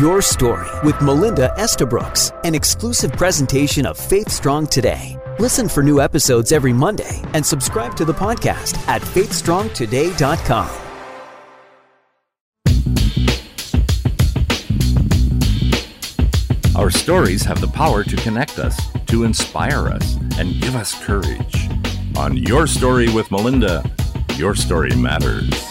Your Story with Melinda Estabrooks, an exclusive presentation of Faith Strong Today. Listen for new episodes every Monday and subscribe to the podcast at faithstrongtoday.com. Our stories have the power to connect us, to inspire us, and give us courage. On Your Story with Melinda, your story matters.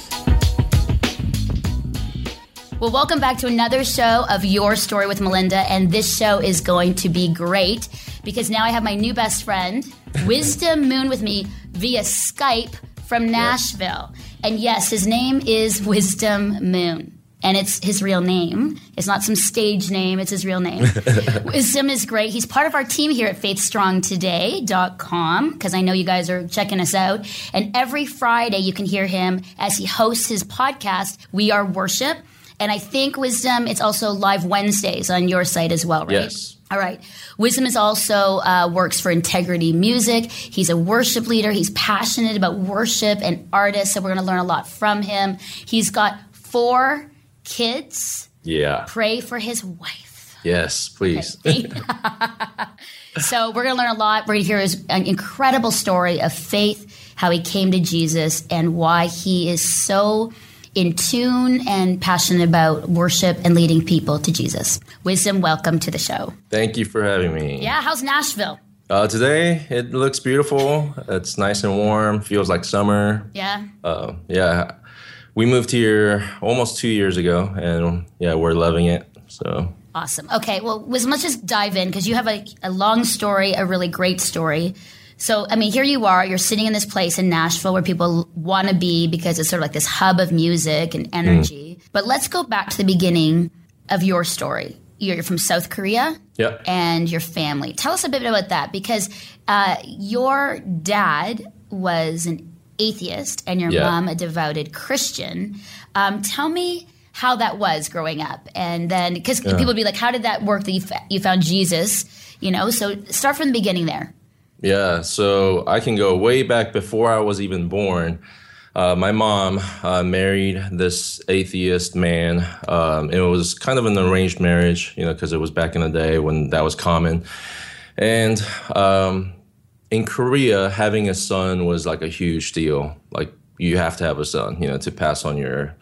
Well, welcome back to another show of Your Story with Melinda. And this show is going to be great because now I have my new best friend, Wisdom Moon, with me via Skype from Nashville. And yes, his name is Wisdom Moon. And it's his real name. It's not some stage name, it's his real name. Wisdom is great. He's part of our team here at faithstrongtoday.com because I know you guys are checking us out. And every Friday you can hear him as he hosts his podcast, We Are Worship. And I think Wisdom, it's also live Wednesdays on your site as well, right? Yes. All right. Wisdom is also uh, works for Integrity Music. He's a worship leader. He's passionate about worship and artists, so we're going to learn a lot from him. He's got four kids. Yeah. Pray for his wife. Yes, please. so we're going to learn a lot. We're going to hear his an incredible story of faith, how he came to Jesus, and why he is so in tune and passionate about worship and leading people to Jesus. Wisdom, welcome to the show. Thank you for having me. Yeah, how's Nashville? Uh, today it looks beautiful. It's nice and warm. Feels like summer. Yeah. Uh, yeah. We moved here almost two years ago, and yeah, we're loving it. So Awesome. Okay, well, Wisdom, let's just dive in because you have a, a long story, a really great story. So, I mean, here you are, you're sitting in this place in Nashville where people want to be because it's sort of like this hub of music and energy. But let's go back to the beginning of your story. You're from South Korea yeah. and your family. Tell us a bit about that because uh, your dad was an atheist and your Yeah. mom a devoted Christian. Um, tell me how that was growing up, and then because people would be like, "How did that work? That you, fa- you found Jesus?" You know, so start from the beginning there. Yeah, so I can go way back before I was even born. Uh, my mom uh, married this atheist man. Um, it was kind of an arranged marriage, you know, because it was back in the day when that was common. And um, in Korea, having a son was like a huge deal. Like you have to have a son, you know, to pass on your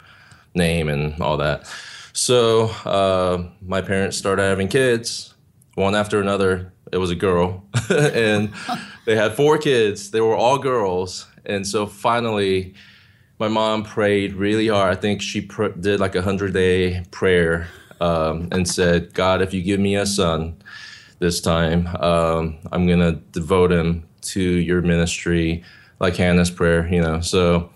name and all that. So uh, my parents started having kids, one after another. It was a girl, and they had four kids. They were all girls, and so finally, my mom prayed really hard. I think she pr- did like a hundred day prayer um, and said, "God, if you give me a son this time, um, I'm gonna devote him to your ministry, like Hannah's prayer." You know, so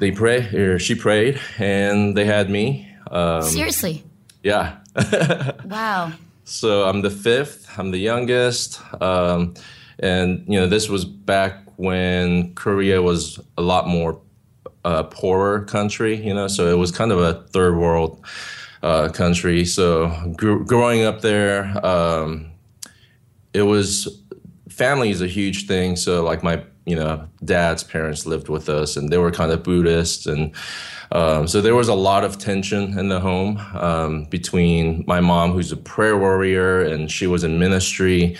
they pray or she prayed, and they had me. Um, Seriously, yeah. wow. So I'm the fifth. I'm the youngest, um, and you know this was back when Korea was a lot more uh, poorer country. You know, so it was kind of a third world uh, country. So gr- growing up there, um, it was family is a huge thing. So like my you know dad's parents lived with us, and they were kind of Buddhist and. Um, so there was a lot of tension in the home um, between my mom, who's a prayer warrior, and she was in ministry,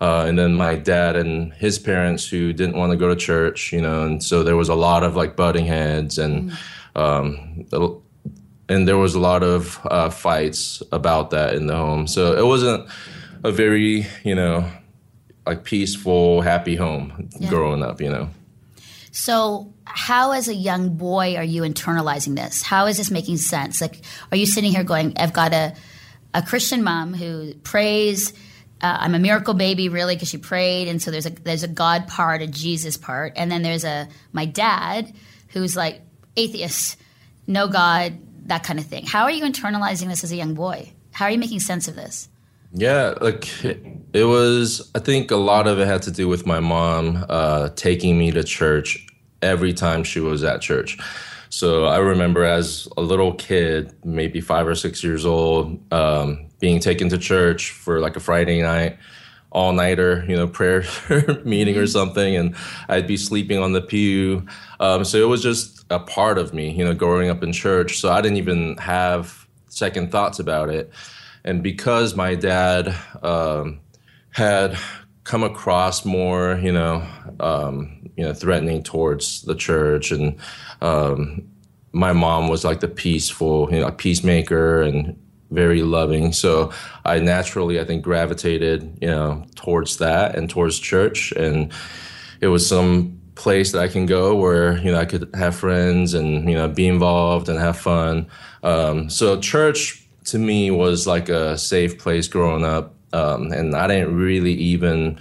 uh, and then my dad and his parents, who didn't want to go to church, you know. And so there was a lot of like butting heads, and um, and there was a lot of uh, fights about that in the home. So it wasn't a very, you know, like peaceful, happy home growing up, you know. So, how, as a young boy, are you internalizing this? How is this making sense? Like, are you sitting here going, "I've got a a Christian mom who prays. Uh, I'm a miracle baby, really, because she prayed, and so there's a there's a God part, a Jesus part, and then there's a my dad who's like atheist, no God, that kind of thing. How are you internalizing this as a young boy? How are you making sense of this? Yeah, like it was. I think a lot of it had to do with my mom uh, taking me to church every time she was at church. So I remember as a little kid, maybe five or six years old, um, being taken to church for like a Friday night, all nighter, you know, prayer meeting or something, and I'd be sleeping on the pew. Um, so it was just a part of me, you know, growing up in church. So I didn't even have second thoughts about it. And because my dad um, had come across more, you know, um, you know, threatening towards the church, and um, my mom was like the peaceful, you know, peacemaker and very loving. So I naturally, I think, gravitated, you know, towards that and towards church, and it was some place that I can go where you know I could have friends and you know be involved and have fun. Um, so church to me was like a safe place growing up, um, and I didn't really even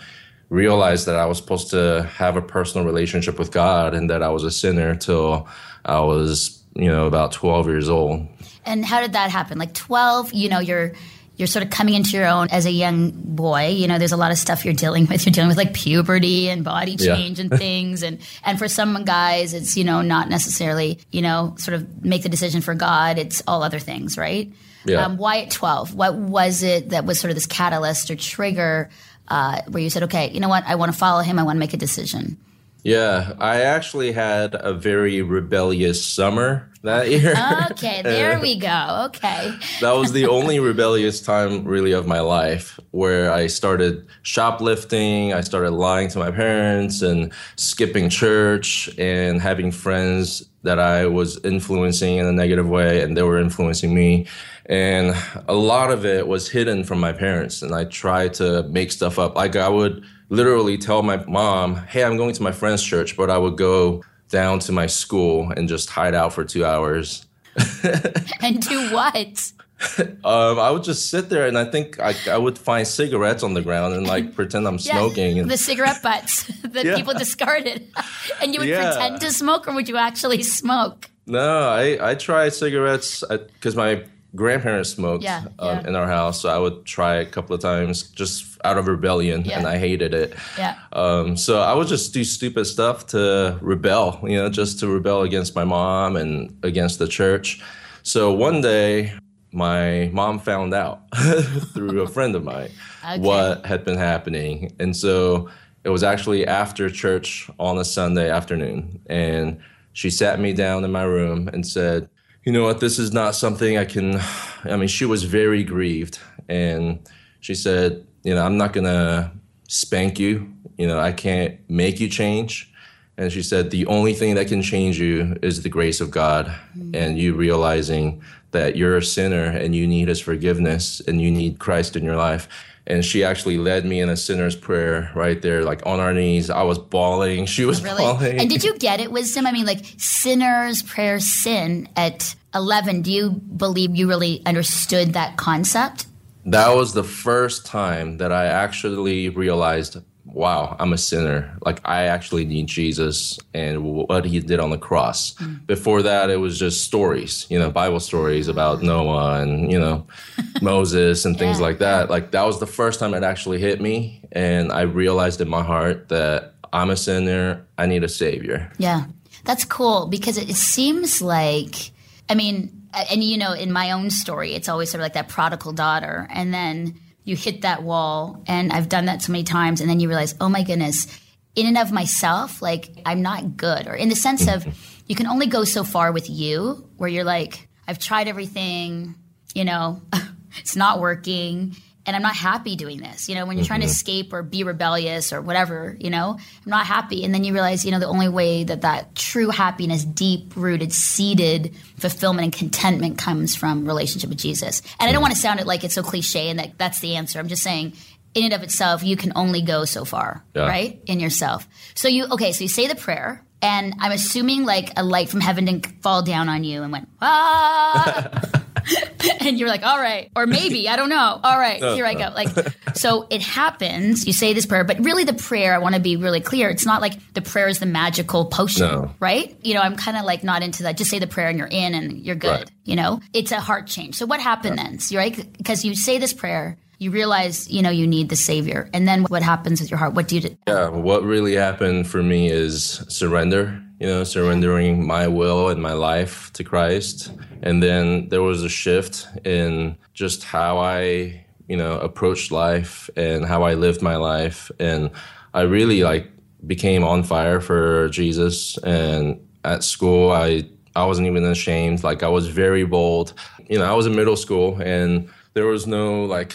realize that I was supposed to have a personal relationship with God and that I was a sinner till I was you know about twelve years old. And how did that happen? Like twelve, you know, you're you're sort of coming into your own as a young boy. You know, there's a lot of stuff you're dealing with. You're dealing with like puberty and body change yeah. and things. And, and for some guys, it's, you know, not necessarily, you know, sort of make the decision for God. It's all other things, right? Yeah. Um, why at 12? What was it that was sort of this catalyst or trigger uh, where you said, okay, you know what? I want to follow him. I want to make a decision. Yeah, I actually had a very rebellious summer that year. Okay, there we go. Okay. that was the only rebellious time really of my life where I started shoplifting, I started lying to my parents and skipping church and having friends that I was influencing in a negative way and they were influencing me. And a lot of it was hidden from my parents and I tried to make stuff up. Like I would literally tell my mom, hey, I'm going to my friend's church, but I would go down to my school and just hide out for two hours. and do what? Um, I would just sit there and I think I, I would find cigarettes on the ground and like pretend I'm yeah, smoking. And, the cigarette butts that yeah. people discarded. and you would yeah. pretend to smoke or would you actually smoke? No, I, I tried cigarettes because my grandparents smoked yeah, um, yeah. in our house, so I would try a couple of times just out of rebellion, yeah. and I hated it. Yeah. Um, so I would just do stupid stuff to rebel, you know, just to rebel against my mom and against the church. So one day, my mom found out through a friend of mine okay. what had been happening, and so it was actually after church on a Sunday afternoon, and she sat me down in my room and said you know what, this is not something I can. I mean, she was very grieved. And she said, you know, I'm not going to spank you. You know, I can't make you change. And she said, the only thing that can change you is the grace of God mm-hmm. and you realizing that you're a sinner and you need his forgiveness and you need Christ in your life and she actually led me in a sinner's prayer right there, like on our knees. I was bawling. She was really? bawling. And did you get it, wisdom? I mean, like sinner's prayer, sin at 11. Do you believe you really understood that concept? That was the first time that I actually realized wow, I'm a sinner. Like I actually need Jesus and what he did on the cross. Mm. Before that, it was just stories, you know, Bible stories about Noah and, you know, Moses and things yeah. like that. Like that was the first time it actually hit me. And I realized in my heart that I'm a sinner. I need a savior. Yeah. That's cool because it seems like, I mean, and you know, in my own story, it's always sort of like that prodigal daughter. And then you hit that wall. And I've done that so many times. And then you realize, oh my goodness, in and of myself, like I'm not good. Or in the sense of you can only go so far with you where you're like, I've tried everything, you know, it's not working and I'm not happy doing this. You know, when you're mm-hmm. trying to mm-hmm. escape or be rebellious or whatever, you know, I'm not happy. And then you realize, you know, the only way that that true happiness, deep rooted, seated fulfillment and contentment comes from relationship with Jesus. And I don't want to sound it like it's so cliche and that that's the answer. I'm just saying, in and of itself, you can only go so far, yeah. right? In yourself. So you, okay, so you say the prayer. And I'm assuming like a light from heaven didn't fall down on you and went, ah. and you're like, all right, or maybe I don't know. All right, no, here no. I go. Like, so it happens. You say this prayer, but really, the prayer. I want to be really clear. It's not like the prayer is the magical potion, no. right? You know, I'm kind of like not into that. Just say the prayer and you're in and you're good. Right. You know, it's a heart change. So what happened then? So, right? Because you say this prayer you realize you know you need the savior and then what happens with your heart what do you do yeah what really happened for me is surrender you know surrendering my will and my life to christ and then there was a shift in just how I, you know, approached life and how I lived my life. And I really like became on fire for Jesus. And at school, I I wasn't even ashamed. Like I was very bold. You know, I was in middle school and there was no like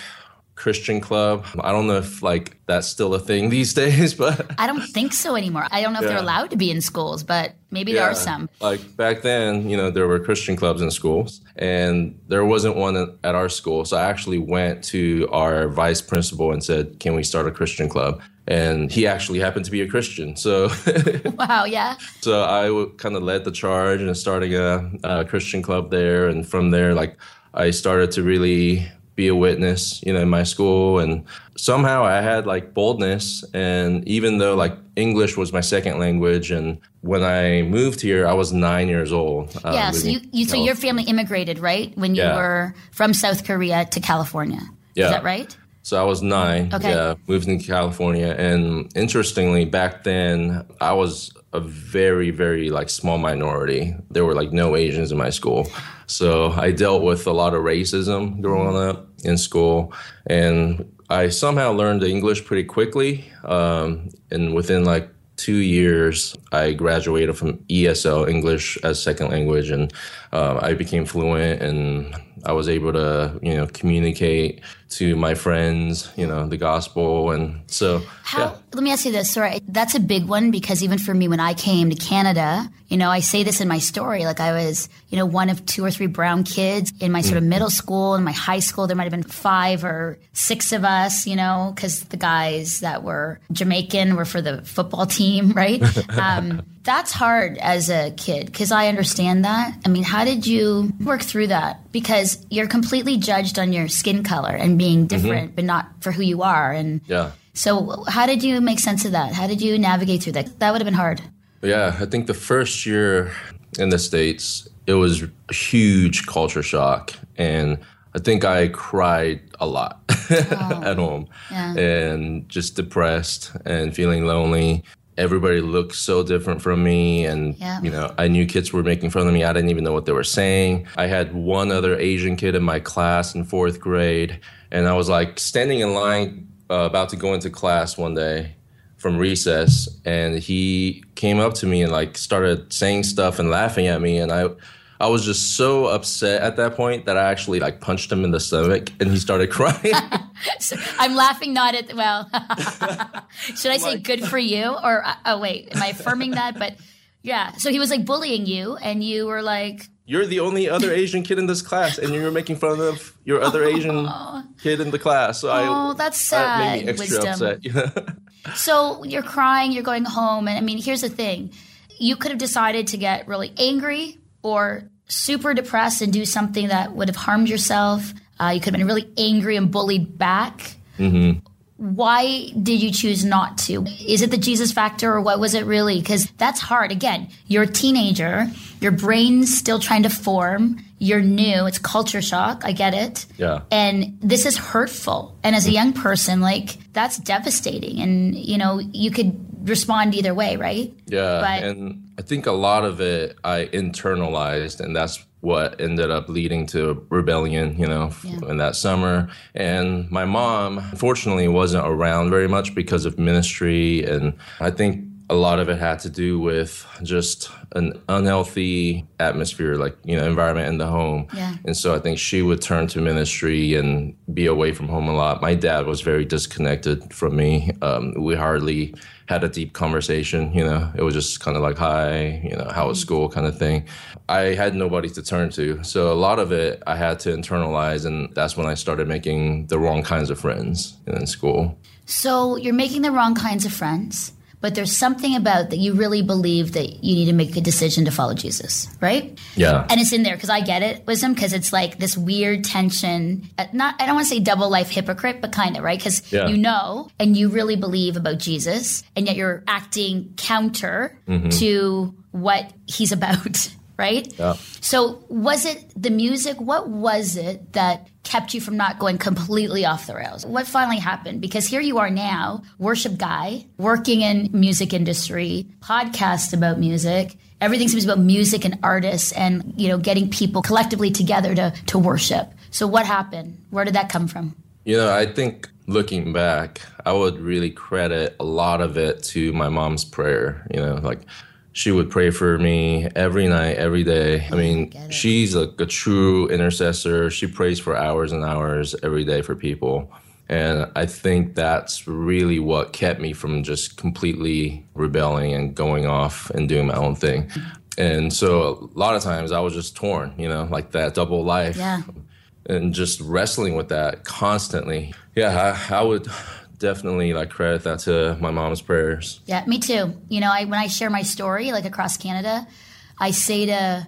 Christian club. I don't know if like that's still a thing these days, but I don't think so anymore. I don't know if Yeah. they're allowed to be in schools, but maybe there are some. Like back then, you know, there were Christian clubs in schools, and there wasn't one at- our school. So I actually went to our vice principal and said, "Can we start a Christian club?" And he actually happened to be a Christian, so Wow, yeah. so I kind of led the charge in starting a, a Christian club there, and from there, like I started to really be a witness, you know, in my school, and somehow I had like boldness, and even though like English was my second language, and when I moved here, I was nine years old. uh, Yeah, so you, you so your family immigrated, right? When you Yeah. were from South Korea to California. Yeah. Is that right? So I was nine. Okay. Yeah, moved into California, and interestingly, back then I was a very, very like small minority. There were like no Asians in my school, so I dealt with a lot of racism growing up in school, and I somehow learned English pretty quickly. Um, and within like two years, I graduated from ESL English as second language, and uh, I became fluent, and I was able to, you know, communicate to my friends, you know, the gospel, and so How? yeah, Let me ask you this. Sorry, that's a big one because even for me, when I came to Canada, you know, I say this in my story. Like I was, you know, one of two or three brown kids in my sort of middle school and my high school. There might have been five or six of us, you know, because the guys that were Jamaican were for the football team, right? um, that's hard as a kid because I understand that. I mean, how did you work through that? Because you're completely judged on your skin color and being different, but not for who you are. And yeah. So, how did you make sense of that? How did you navigate through that? That would have been hard. Yeah, I think the first year in the States, it was a huge culture shock. And I think I cried a lot at home Yeah. and just depressed and feeling lonely. Everybody looked so different from me. And, Yeah. you know, I knew kids were making fun of me. I didn't even know what they were saying. I had one other Asian kid in my class in fourth grade. And I was like standing in line uh, about to go into class one day from recess and he came up to me and like started saying stuff and laughing at me and I I was just so upset at that point that I actually like punched him in the stomach and he started crying. So, I'm laughing not at well. Should I say good for you or uh, oh wait, am I affirming that? But yeah, so he was like bullying you, and you were like, You're the only other Asian kid in this class and you're making fun of your other Asian kid in the class. So "Oh, I that's that sad." made me extra Wisdom. upset. So you're crying, you're going home, and I mean, here's the thing: you could have decided to get really angry or super depressed and do something that would have harmed yourself. Uh, you could have been really angry and bullied back. Why did you choose not to? Is it the Jesus factor or what was it really? Because that's hard. Again, you're a teenager, your brain's still trying to form, you're new, it's culture shock. I get it. Yeah. And this is hurtful. And as a young person, like, that's devastating. And, you know, you could respond either way, right? Yeah, But- and I think a lot of it I internalized, and that's what ended up leading to rebellion, you know, Yeah. in that summer. And my mom, fortunately, wasn't around very much because of ministry, and I think a lot of it had to do with just an unhealthy atmosphere, like you know, environment in the home. Yeah. And so I think she would turn to ministry and be away from home a lot. My dad was very disconnected from me. Um, we hardly had a deep conversation. You know, it was just kind of like, hi, you know, how was school kind of thing. I had nobody to turn to. So a lot of it I had to internalize. And that's when I started making the wrong kinds of friends in school. So you're making the wrong kinds of friends, but there's something about that you really believe that you need to make a decision to follow Jesus, right? Yeah. And it's in there because I get it, wisdom, because it's like this weird tension. uh, Not, I don't want to say double life hypocrite, but kind of, right? Because Yeah. you know and you really believe about Jesus, and yet you're acting counter to what he's about, right? Yeah. So, was it the music? What was it that kept you from not going completely off the rails? What finally happened? Because here you are now, worship guy, working in music industry, podcast about music. Everything seems about music and artists and, you know, getting people collectively together to, to worship. So what happened? Where did that come from? You know, I think looking back, I would really credit a lot of it to my mom's prayer. You know, like she would pray for me every night, every day. I mean, it. she's like a true intercessor. She prays for hours and hours every day for people. And I think that's really what kept me from just completely rebelling and going off and doing my own thing. And so a lot of times I was just torn, you know, like that double life. Yeah. And just wrestling with that constantly. Yeah, I, I would definitely like credit that to my mom's prayers. Yeah, me too. You know, I when I share my story, like across Canada, I say to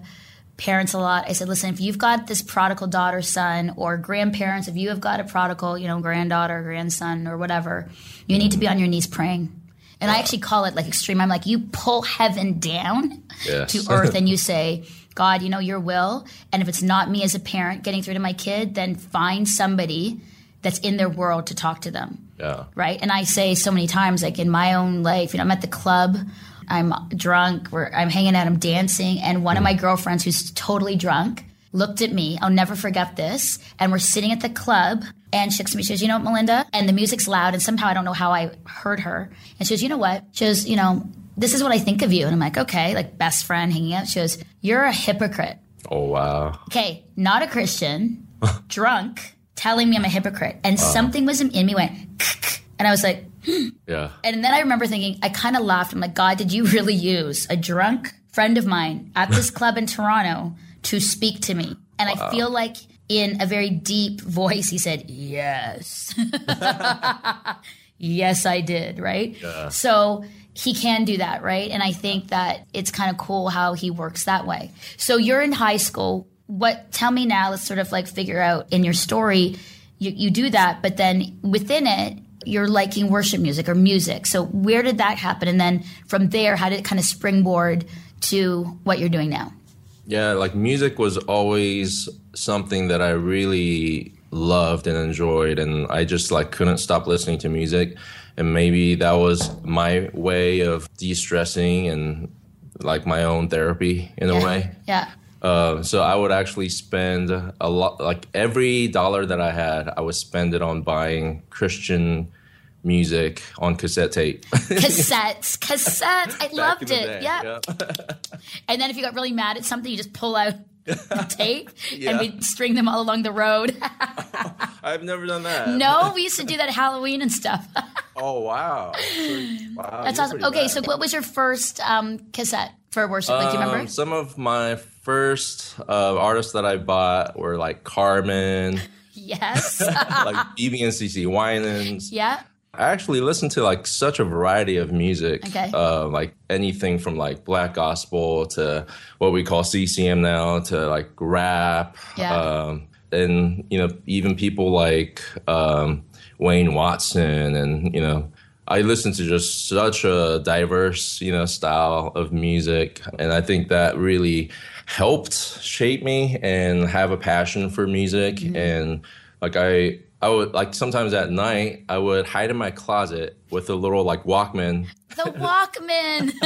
parents a lot. I said, listen, if you've got this prodigal daughter, son, or grandparents, if you have got a prodigal, you know, granddaughter, grandson, or whatever, you need to be on your knees praying. And I actually call it like extreme. I'm like, you pull heaven down Yes. to earth and you say, God, you know, your will. And if it's not me as a parent getting through to my kid, then find somebody that's in their world to talk to them Yeah. right? And I say so many times, like in my own life, you know, I'm at the club, I'm drunk, we're, I'm hanging out, I'm dancing, and one of mm-hmm. my girlfriends who's totally drunk looked at me. I'll never forget this. And we're sitting at the club, and she looks at me. She goes, "You know what, Melinda?" And the music's loud, and somehow I don't know how I heard her. And she goes, "You know what?" She goes, "You know." This is what I think of you. And I'm like, okay, like best friend hanging out. She goes, You're a hypocrite. Oh wow. Okay, not a Christian, drunk, telling me I'm a hypocrite. And something was in me went, and I was like, Yeah. and then I remember thinking, I kind of laughed. I'm like, God, did you really use a drunk friend of mine at this club in Toronto to speak to me? And I feel like in a very deep voice, he said, Yes. yes, I did, right? So he can do that, right? And I think that it's kind of cool how he works that way. So you're in high school. What, tell me now, let's sort of like figure out in your story, you, you do that, but then within it, you're liking worship music or music. So where did that happen? And then from there, how did it kind of springboard to what you're doing now? Yeah, like music was always something that I really loved and enjoyed and I just like couldn't stop listening to music and maybe that was my way of de-stressing and like my own therapy in a way. Yeah. Uh, so I would actually spend a lot, like every dollar that I had, I would spend it on buying Christian music on cassette tape. Cassettes, cassettes. I loved it. day, Yeah. And then if you got really mad at something, you just pull out tape Yeah. and we'd string them all along the road. I've never done that. no, we used to do that at Halloween and stuff. Oh wow. wow That's awesome. Okay, bad. so what was your first um, cassette for worship? Like, do you Um, remember? some of my first uh, artists that I bought were like Carmen, yes. like BeBe and CeCe Winans. yeah. I actually listened to like such a variety of music. Okay. Uh, like anything from like black gospel to what we call CCM now to like rap. Yeah. Um, and you know even people like um, Wayne Watson and you know I listened to just such a diverse you know style of music and I think that really helped shape me and have a passion for music Mm-hmm. and like I I would like sometimes at night I would hide in my closet with a little like Walkman The Walkman.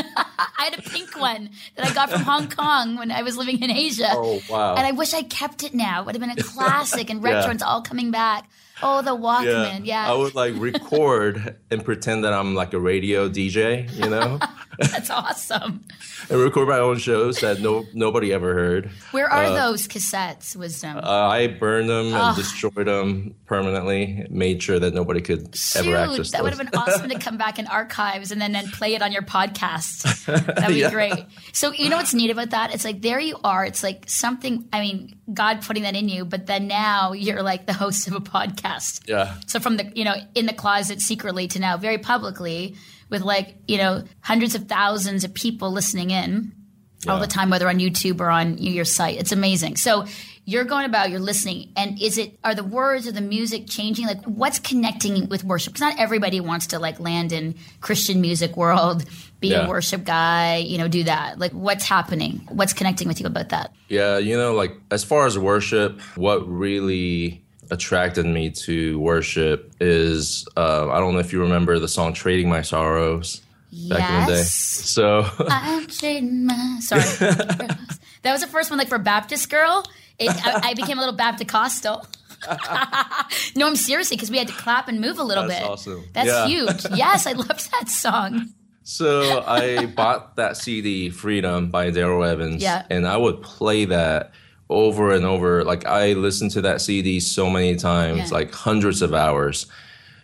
I had a pink one that I got from Hong Kong when I was living in Asia. Oh, wow. And I wish I kept it now. It would have been a classic and retro. Yeah. It's all coming back. Oh, the Walkman. Yeah. I would like record and pretend that I'm like a radio DJ, you know, That's awesome. and record my own shows that no nobody ever heard. Where are those cassettes, Wisdom? Uh, I burned them and destroyed them permanently. Made sure that nobody could ever Shoot, access that would have been awesome to come back in archives and then, then play it on your podcast. That would be Yeah. great. So you know what's neat about that? It's like there you are. It's like something. I mean, God putting that in you, but then now you're like the host of a podcast. Yeah. So from the you know in the closet secretly to now very publicly with like you know hundreds of thousands of people listening in all the time, whether on YouTube or on your site. It's amazing. So you're going about, you're listening, and is it are the words or the music changing? Like what's connecting with worship? Because not everybody wants to like land in Christian music world, be a worship guy, you know, do that. Like what's happening? What's connecting with you about that? Yeah, you know, like as far as worship, what really attracted me to worship is uh, I don't know if you remember the song "Trading My Sorrows" back in the day. So I'm trading my sorry. that was the first one, like for Baptist girl. It, I, I became a little Baptist-costal. no, I'm seriously because we had to clap and move a little That's bit. awesome. That's Yeah. huge. Yes, I loved that song. So I bought that CD, Freedom by Darrell Evans, Yeah. and I would play that over and over. Like I listened to that CD so many times, Yeah. like hundreds of hours.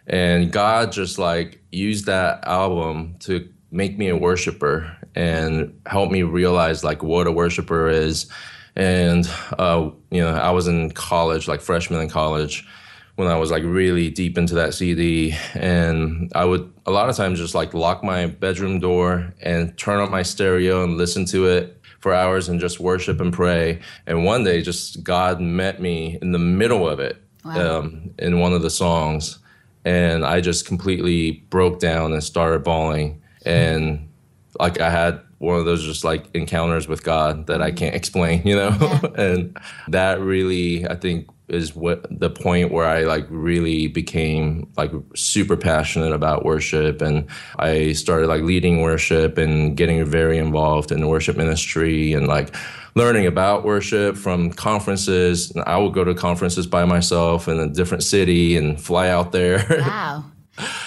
And God just like used that album to make me a worshiper and help me realize like what a worshiper is. And uh, you know, I was in college, like freshman in college, when I was like really deep into that CD. And I would a lot of times just like lock my bedroom door and turn up my stereo and listen to it for hours and just worship and pray. And one day, just God met me in the middle of it Wow. um, in one of the songs. And I just completely broke down and started bawling. And like I had one of those just like encounters with God that I can't explain, you know? and that really, I think, is what the point where I like really became like super passionate about worship and I started like leading worship and getting very involved in worship ministry and like learning about worship from conferences. I would go to conferences by myself in a different city and fly out there. Wow.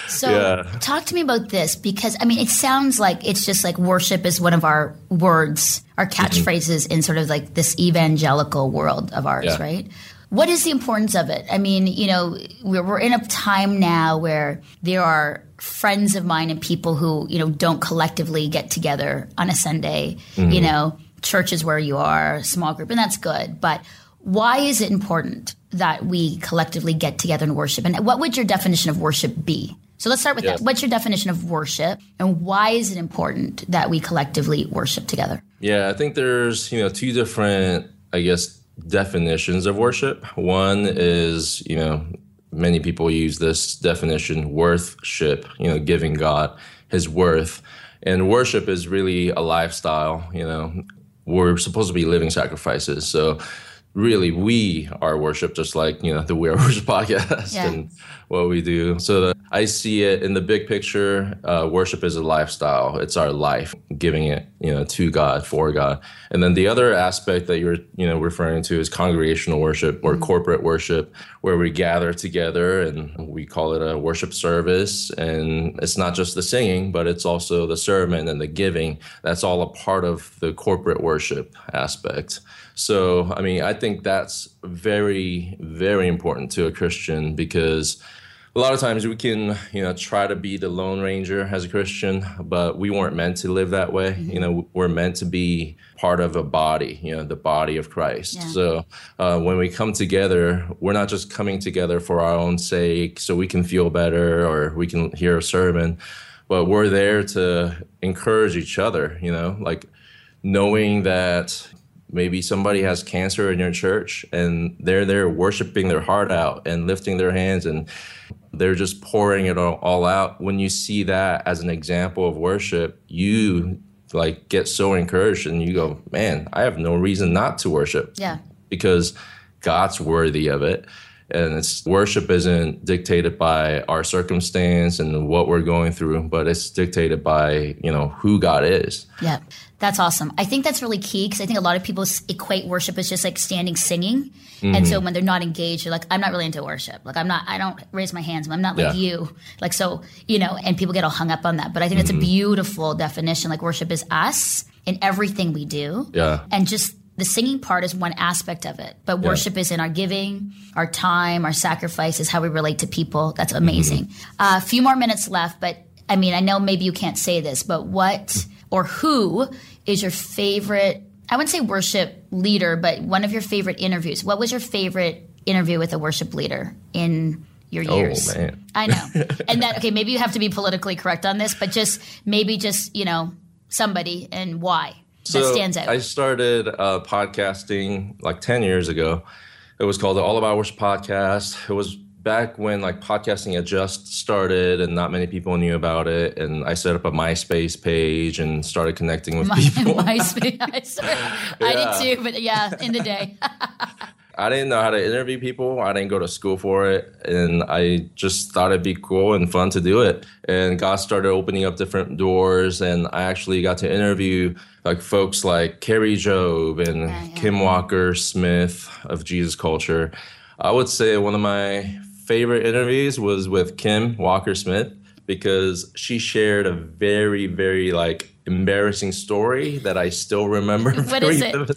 So Yeah. talk to me about this because I mean it sounds like it's just like worship is one of our words, our Mm-hmm. catchphrases in sort of like this evangelical world of ours, Yeah. right? What is the importance of it? I mean, you know, we're, we're in a time now where there are friends of mine and people who, you know, don't collectively get together on a Sunday, Mm-hmm. you know, church is where you are, small group, and that's good. But why is it important that we collectively get together and worship? And what would your definition of worship be? So let's start with Yes. that. What's your definition of worship, and why is it important that we collectively worship together? Yeah, I think there's, you know, two different, I guess, definitions of worship. One is, you know, many people use this definition, worthship, you know, giving God his worth. And worship is really a lifestyle, you know. We're supposed to be living sacrifices. So really we are worship just like, you know, the We Are Worship podcast Yeah. and what we do. So the, I see it in the big picture. Uh, worship is a lifestyle. It's our life, giving it, you know, to God, for God. And then the other aspect that you're, you know, referring to is congregational worship or corporate worship, where we gather together and we call it a worship service. And it's not just the singing, but it's also the sermon and the giving. That's all a part of the corporate worship aspect. So, I mean, I think that's very, very important to a Christian because a lot of times we can, you know, try to be the lone ranger as a Christian, but we weren't meant to live that way. You know, we're meant to be part of a body, you know, the body of Christ. Yeah. So uh, when we come together, we're not just coming together for our own sake so we can feel better or we can hear a sermon, but we're there to encourage each other, you know, like knowing that maybe somebody has cancer in your church and they're there worshiping their heart out and lifting their hands and they're just pouring it all, all out when you see that as an example of worship you like get so encouraged and you go man i have no reason not to worship Yeah. because God's worthy of it. And it's worship isn't dictated by our circumstance and what we're going through, but it's dictated by, you know, who God is. Yeah, that's awesome. I think that's really key because I think a lot of people equate worship as just like standing singing, and so mm-hmm. when they're not engaged, they're like, "I'm not really into worship. Like, I'm not. I don't raise my hands. I'm not like Yeah. you. Like, so you know." And people get all hung up on that. But I think it's a mm-hmm. beautiful definition. Like, worship is us in everything we do. Yeah. and just the singing part is one aspect of it, but worship is in our giving, our time, our sacrifices, how we relate to people. That's mm-hmm. amazing. Uh, a few more minutes left, but I mean, I know maybe you can't say this, but what or who is your favorite? I wouldn't say worship leader, but one of your favorite interviews. What was your favorite interview with a worship leader in your years? Oh, man. I know. and that, okay, maybe you have to be politically correct on this, but just maybe just, you know, somebody and why that stands out. I started uh, podcasting like 10 years ago. It was called the All About Worship podcast. It was back when like podcasting had just started and not many people knew about it. And I set up a MySpace page and started connecting with My, people. MySpace. I swear. I did too, but yeah, in the day. I didn't know how to interview people. I didn't go to school for it. And I just thought it'd be cool and fun to do it. And God started opening up different doors. And I actually got to interview like folks like Kari Jobe and Yeah, yeah. Kim Walker Smith of Jesus Culture. I would say one of my favorite interviews was with Kim Walker Smith. because she shared a very, very like embarrassing story that I still remember. What is it?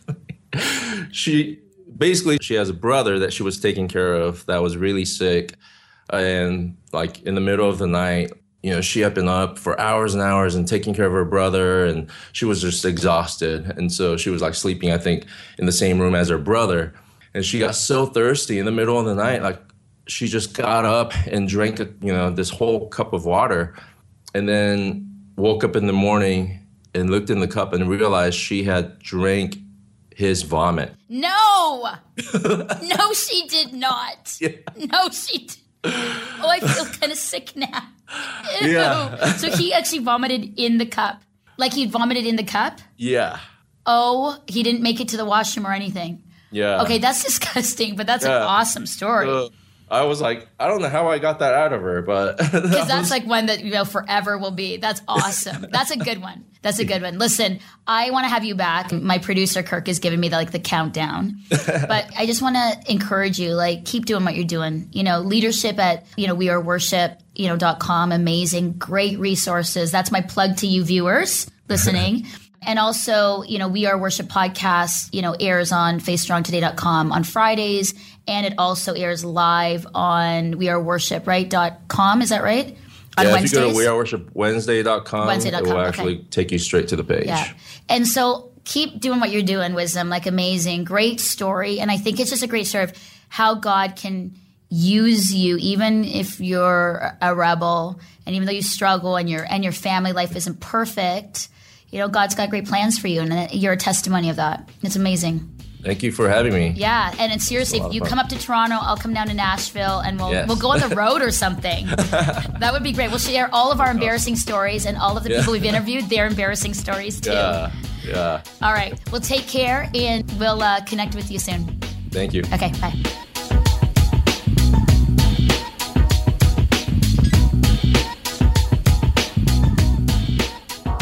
She basically she has a brother that she was taking care of that was really sick, and like in the middle of the night, you know, she had been up for hours and hours and taking care of her brother, and she was just exhausted, and so she was like sleeping, I think, in the same room as her brother, and she got so thirsty in the middle of the night, like she just got up and drank, you know, this whole cup of water, and then woke up in the morning and looked in the cup and realized she had drank his vomit. No, no, she did not. No, she. Did. Oh, I feel kind of sick now. Ew. Yeah. so he actually vomited in the cup, like he vomited in the cup. Yeah. Oh, he didn't make it to the washroom or anything. Yeah. Okay, that's disgusting, but that's an awesome story. Uh, I was like, I don't know how I got that out of her, but Because that's like one that you know forever will be. That's awesome. That's a good one. That's a good one. Listen, I want to have you back. My producer Kirk is giving me the, like the countdown, but I just want to encourage you. Like, keep doing what you're doing. You know, leadership at you know we are worship you know dot com. Amazing, great resources. That's my plug to you viewers listening. And also, you know, We Are Worship podcast, you know, airs on faithstrongtoday.com on Fridays. And it also airs live on weareworship, right? Dot com. Is that right? On yeah, if Wednesdays. you go to weareworshipwednesday.com, Wednesday.com, it will okay. actually take you straight to the page. Yeah. And so keep doing what you're doing, Wisdom. Like amazing, great story. And I think it's just a great story of how God can use you, even if you're a rebel and even though you struggle and your and your family life isn't perfect. You know, God's got great plans for you, and you're a testimony of that. It's amazing. Thank you for having me. Yeah, and, and seriously, if you come up to Toronto, I'll come down to Nashville, and we'll Yes. we'll go on the road or something. that would be great. We'll share all of our embarrassing stories and all of the Yeah. people we've interviewed, their embarrassing stories too. Yeah. Yeah. All right. Well, take care, and we'll uh, connect with you soon. Thank you. Okay. Bye.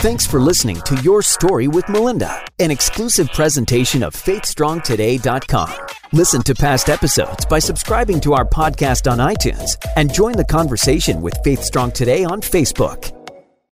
Thanks for listening to Your Story with Melinda, an exclusive presentation of FaithStrongToday.com. Listen to past episodes by subscribing to our podcast on iTunes and join the conversation with Faith Strong Today on Facebook.